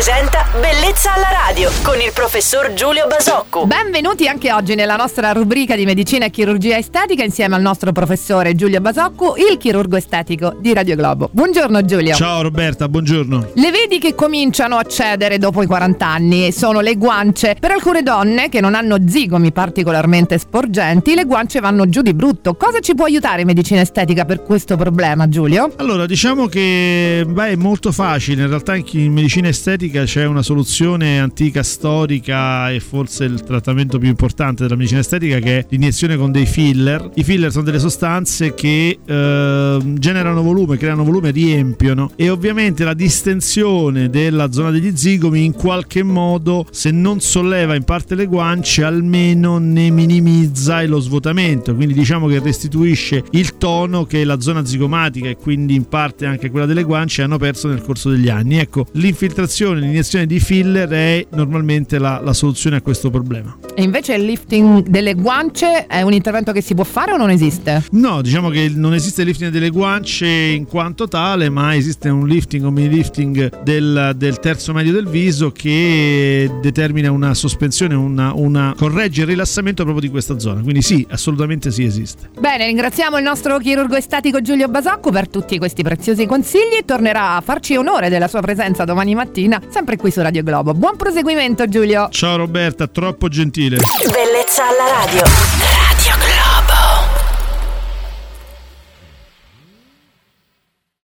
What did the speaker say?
presenta Bellezza alla radio con il professor Giulio Basocco. Benvenuti anche oggi nella nostra rubrica di medicina e chirurgia estetica insieme al nostro professore Giulio Basocco, il chirurgo estetico di Radio Globo. Buongiorno Giulio. Ciao Roberta, buongiorno. Le vedi che cominciano a cedere dopo i 40 anni sono le guance. Per alcune donne che non hanno zigomi particolarmente sporgenti, le guance vanno giù di brutto. Cosa ci può aiutare in medicina estetica per questo problema, Giulio? Allora, diciamo che beh, è molto facile. In realtà in medicina estetica c'è una soluzione antica, storica e forse il trattamento più importante della medicina estetica che è l'iniezione con dei filler. I filler sono delle sostanze che eh, generano volume, creano volume, riempiono e ovviamente la distensione della zona degli zigomi in qualche modo, se non solleva in parte le guance, almeno ne minimizza lo svuotamento. Quindi diciamo che restituisce il tono che la zona zigomatica e quindi in parte anche quella delle guance hanno perso nel corso degli anni. Ecco, l'infiltrazione, l'iniezione di filler è normalmente la, la soluzione a questo problema. E invece il lifting delle guance è un intervento che si può fare o non esiste? No, diciamo che non esiste il lifting delle guance in quanto tale, ma esiste un lifting o mini lifting del, del terzo medio del viso che determina una sospensione, una, una corregge il rilassamento proprio di questa zona. Quindi sì, assolutamente sì esiste. Bene, ringraziamo il nostro chirurgo estetico Giulio Basacco per tutti questi preziosi consigli tornerà a farci onore della sua presenza domani mattina, sempre qui su Radio Globo. Buon proseguimento Giulio. Ciao Roberta, troppo gentile. Bellezza alla radio.